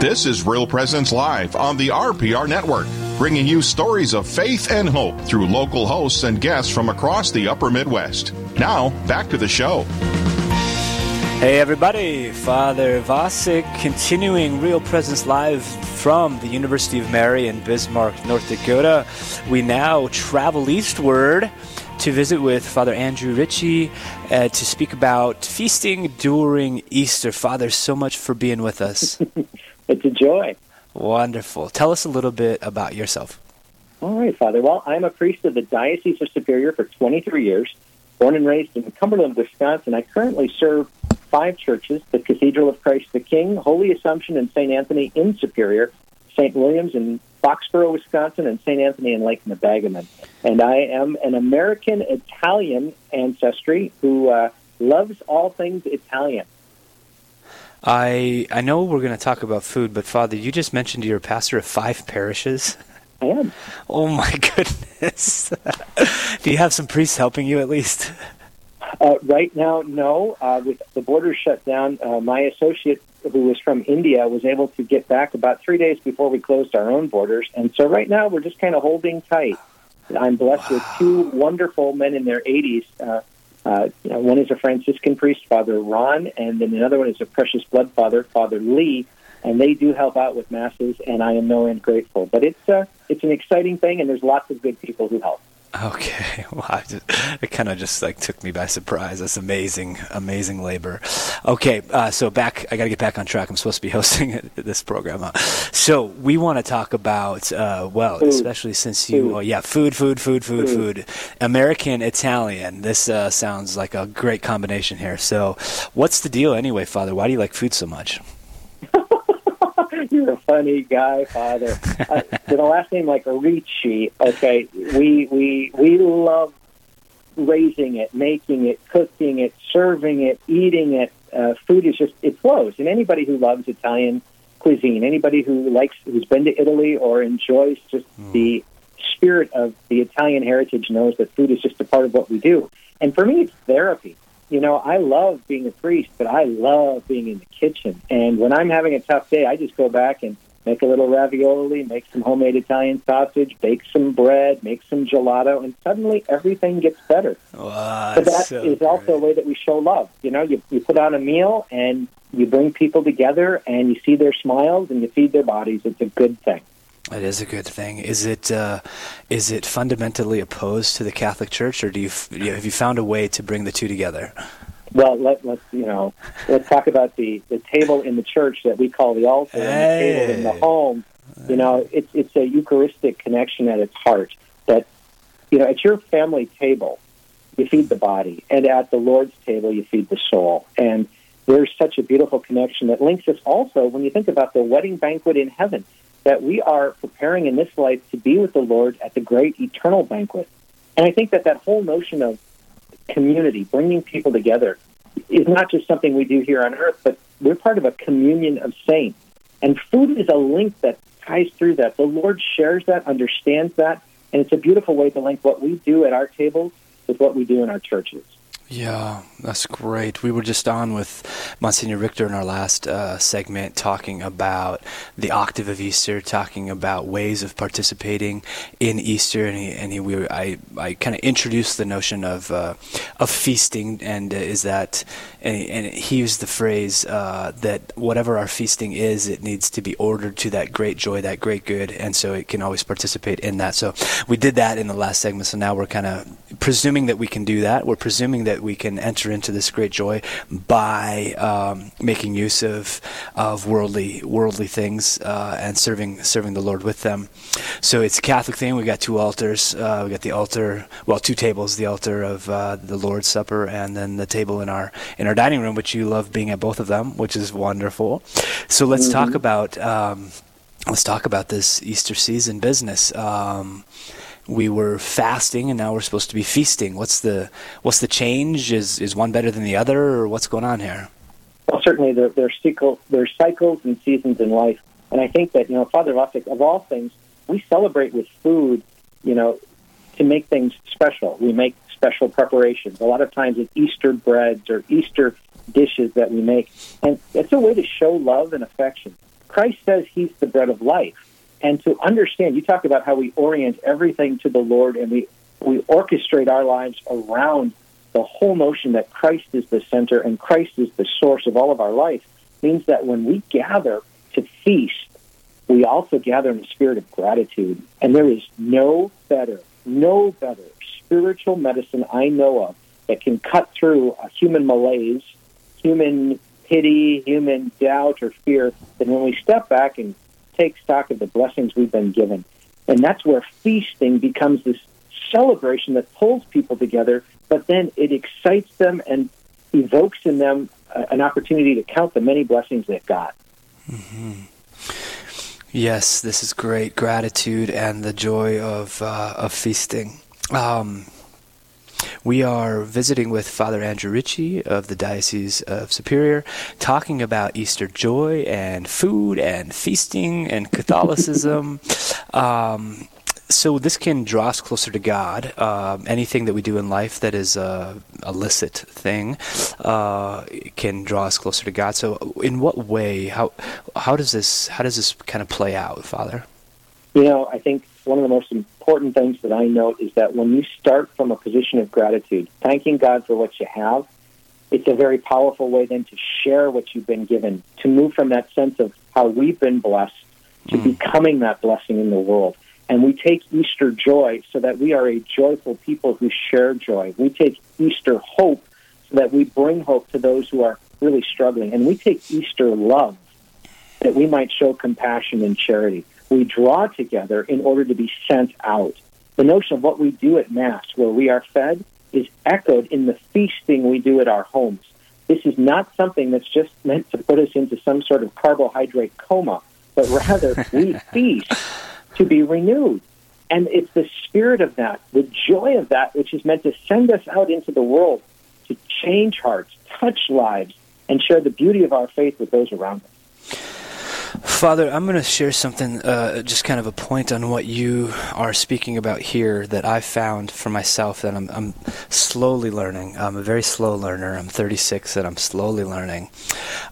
This is Real Presence Live on the RPR Network, bringing you stories of faith and hope through local hosts and guests from across the upper Midwest. Now, back to the show. Hey everybody, Father Vasek continuing Real Presence Live from the University of Mary in Bismarck, North Dakota. We now travel eastward to visit with Father Andrew Ricci uh, to speak about feasting during Easter. Father, so much for being with us. It's a joy. Wonderful. Tell us a little bit about yourself. All right, Father. Well, I'm a priest of the Diocese of Superior for 23 years, born and raised in Cumberland, Wisconsin. I currently serve five churches the Cathedral of Christ the King, Holy Assumption, and St. Anthony in Superior, St. William's in Foxboro, Wisconsin, and St. Anthony in Lake Nebagamon. And I am an American Italian ancestry who uh, loves all things Italian. I I know we're going to talk about food, but Father, you just mentioned you're a pastor of five parishes. I am. Oh my goodness! Do you have some priests helping you at least? Uh, right now, no. Uh, with the borders shut down, uh, my associate, who was from India, was able to get back about three days before we closed our own borders. And so right now, we're just kind of holding tight. I'm blessed wow. with two wonderful men in their 80s. Uh, uh, one is a Franciscan priest, Father Ron, and then another one is a Precious Blood Father, Father Lee, and they do help out with masses, and I am no end grateful. But it's uh, it's an exciting thing, and there's lots of good people who help. Okay, wow, it kind of just like took me by surprise. That's amazing, amazing labor. Okay, uh, so back, I got to get back on track. I'm supposed to be hosting this program. Huh? So we want to talk about, uh, well, food. especially since you, food. oh yeah, food, food, food, food, food. American Italian. This uh, sounds like a great combination here. So, what's the deal anyway, Father? Why do you like food so much? You're a funny guy, Father. uh, with a last name like Ricci, okay, we we we love raising it, making it, cooking it, serving it, eating it. Uh, food is just it flows, and anybody who loves Italian cuisine, anybody who likes who's been to Italy or enjoys just mm. the spirit of the Italian heritage knows that food is just a part of what we do. And for me, it's therapy you know, I love being a priest, but I love being in the kitchen. And when I'm having a tough day, I just go back and make a little ravioli, make some homemade Italian sausage, bake some bread, make some gelato, and suddenly everything gets better. Wow, but that so is also a way that we show love. You know, you, you put on a meal and you bring people together and you see their smiles and you feed their bodies. It's a good thing. It is a good thing. Is it uh, is it fundamentally opposed to the Catholic Church, or do you, f- have you found a way to bring the two together? Well, let, let's you know, let's talk about the, the table in the church that we call the altar, hey. and the table in the home. You know, it's it's a Eucharistic connection at its heart. That you know, at your family table, you feed the body, and at the Lord's table, you feed the soul. And there's such a beautiful connection that links us also when you think about the wedding banquet in heaven that we are preparing in this life to be with the Lord at the great eternal banquet. And I think that that whole notion of community, bringing people together, is not just something we do here on earth, but we're part of a communion of saints. And food is a link that ties through that. The Lord shares that, understands that, and it's a beautiful way to link what we do at our tables with what we do in our churches. Yeah, that's great. We were just on with Monsignor Richter in our last uh, segment talking about the octave of Easter, talking about ways of participating in Easter, and he, and he, we I, I kind of introduced the notion of uh, of feasting, and uh, is that, and he, and he, used the phrase uh, that whatever our feasting is, it needs to be ordered to that great joy, that great good, and so it can always participate in that. So we did that in the last segment. So now we're kind of presuming that we can do that. We're presuming that we can enter into this great joy by um, making use of of worldly worldly things uh, and serving serving the Lord with them. So it's a Catholic thing. We got two altars. Uh, we got the altar, well, two tables: the altar of uh, the Lord's Supper, and then the table in our in our dining room, which you love being at both of them, which is wonderful. So let's mm-hmm. talk about. Um, let's talk about this Easter season business. Um, we were fasting and now we're supposed to be feasting. What's the what's the change? Is is one better than the other, or what's going on here? Well, certainly there, there's cycles, there's cycles and seasons in life, and I think that you know, Father Vasek, of all things, we celebrate with food, you know, to make things special. We make special preparations. A lot of times it's Easter breads or Easter dishes that we make, and it's a way to show love and affection. Christ says he's the bread of life. And to understand, you talk about how we orient everything to the Lord and we, we orchestrate our lives around the whole notion that Christ is the center and Christ is the source of all of our life means that when we gather to feast, we also gather in a spirit of gratitude. And there is no better, no better spiritual medicine I know of that can cut through a human malaise, human pity, human doubt or fear than when we step back and take stock of the blessings we've been given. And that's where feasting becomes this celebration that pulls people together, but then it excites them and evokes in them uh, an opportunity to count the many blessings they've got. Mm-hmm. Yes, this is great gratitude and the joy of uh, of feasting. Um, we are visiting with Father Andrew Ricci of the Diocese of Superior, talking about Easter joy and food and feasting and Catholicism. um, so this can draw us closer to God. Uh, anything that we do in life that is a illicit thing uh, can draw us closer to God. So, in what way? How how does this how does this kind of play out, Father? You know, I think one of the most important things that I note is that when you start from a position of gratitude, thanking God for what you have, it's a very powerful way then to share what you've been given, to move from that sense of how we've been blessed to mm. becoming that blessing in the world. And we take Easter joy so that we are a joyful people who share joy. We take Easter hope so that we bring hope to those who are really struggling. And we take Easter love that we might show compassion and charity. We draw together in order to be sent out. The notion of what we do at Mass, where we are fed, is echoed in the feasting we do at our homes. This is not something that's just meant to put us into some sort of carbohydrate coma, but rather we feast to be renewed. And it's the spirit of that, the joy of that, which is meant to send us out into the world to change hearts, touch lives, and share the beauty of our faith with those around us. Father, I'm going to share something, uh, just kind of a point on what you are speaking about here that I've found for myself that I'm, I'm slowly learning. I'm a very slow learner. I'm 36 and I'm slowly learning.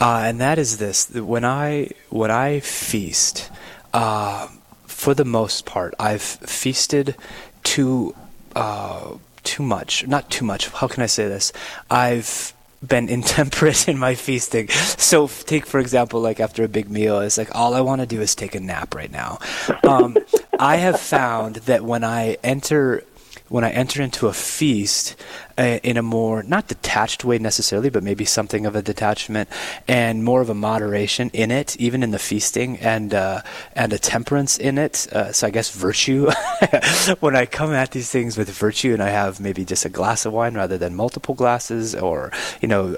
Uh, and that is this when I, when I feast, uh, for the most part, I've feasted too uh, too much. Not too much. How can I say this? I've been intemperate in my feasting. So take for example, like after a big meal, it's like all I want to do is take a nap right now. Um, I have found that when I enter when I enter into a feast uh, in a more not detached way necessarily, but maybe something of a detachment and more of a moderation in it, even in the feasting and uh, and a temperance in it. Uh, so I guess virtue. when I come at these things with virtue, and I have maybe just a glass of wine rather than multiple glasses, or you know,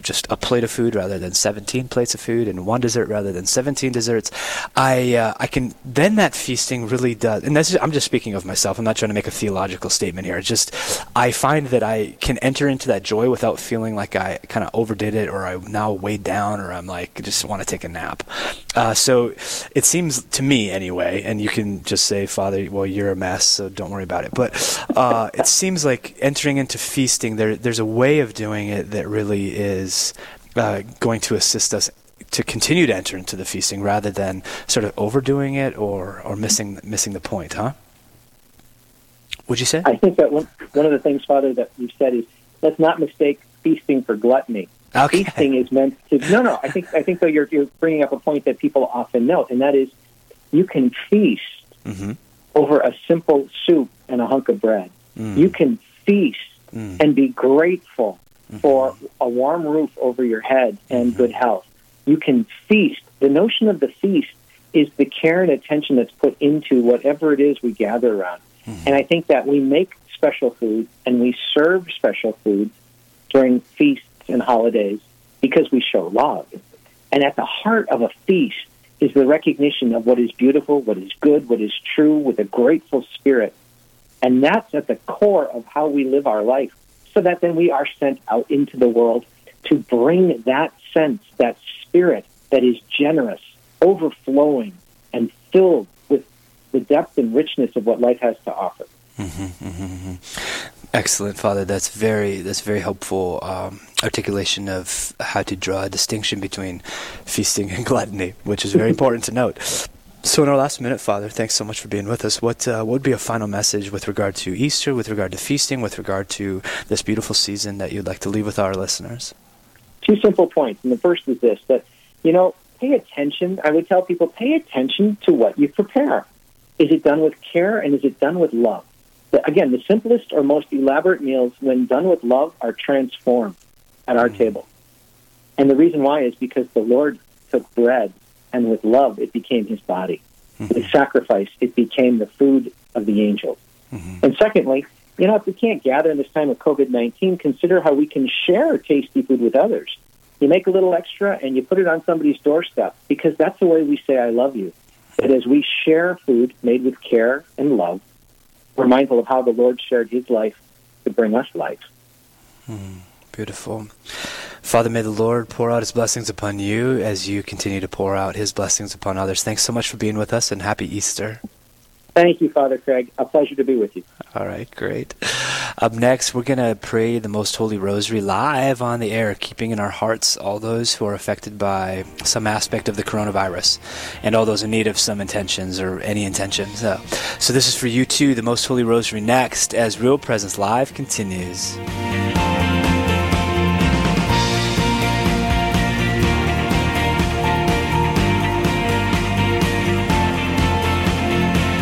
just a plate of food rather than seventeen plates of food, and one dessert rather than seventeen desserts. I uh, I can then that feasting really does, and this is, I'm just speaking of myself. I'm not trying to make a theological theological statement here. It's just I find that I can enter into that joy without feeling like I kind of overdid it or I'm now weighed down or I'm like just want to take a nap. Uh, so it seems to me anyway, and you can just say, Father, well you're a mess, so don't worry about it. But uh, it seems like entering into feasting, there there's a way of doing it that really is uh, going to assist us to continue to enter into the feasting rather than sort of overdoing it or, or missing missing the point, huh? Would you say? I think that one, one of the things, Father, that you've said is let's not mistake feasting for gluttony. Okay. Feasting is meant to. No, no. I think I think though you're you're bringing up a point that people often note, and that is you can feast mm-hmm. over a simple soup and a hunk of bread. Mm. You can feast mm. and be grateful mm-hmm. for a warm roof over your head and mm-hmm. good health. You can feast. The notion of the feast is the care and attention that's put into whatever it is we gather around. Mm-hmm. And I think that we make special food and we serve special food during feasts and holidays because we show love. And at the heart of a feast is the recognition of what is beautiful, what is good, what is true with a grateful spirit. And that's at the core of how we live our life so that then we are sent out into the world to bring that sense, that spirit that is generous, overflowing, and filled the depth and richness of what life has to offer. Mm-hmm, mm-hmm. Excellent, Father. That's very that's very helpful um, articulation of how to draw a distinction between feasting and gluttony, which is very important to note. So, in our last minute, Father, thanks so much for being with us. What uh, what would be a final message with regard to Easter, with regard to feasting, with regard to this beautiful season that you'd like to leave with our listeners? Two simple points, and the first is this: that you know, pay attention. I would tell people, pay attention to what you prepare. Is it done with care and is it done with love? Again, the simplest or most elaborate meals, when done with love, are transformed at our mm-hmm. table. And the reason why is because the Lord took bread and with love it became his body. Mm-hmm. With sacrifice, it became the food of the angels. Mm-hmm. And secondly, you know, if we can't gather in this time of COVID 19, consider how we can share tasty food with others. You make a little extra and you put it on somebody's doorstep because that's the way we say, I love you. That as we share food made with care and love, we're mindful of how the Lord shared his life to bring us life. Mm, beautiful. Father, may the Lord pour out his blessings upon you as you continue to pour out his blessings upon others. Thanks so much for being with us and happy Easter. Thank you, Father Craig. A pleasure to be with you. All right, great. Up next, we're going to pray the Most Holy Rosary live on the air, keeping in our hearts all those who are affected by some aspect of the coronavirus and all those in need of some intentions or any intentions. So, so this is for you too, the Most Holy Rosary next, as Real Presence Live continues.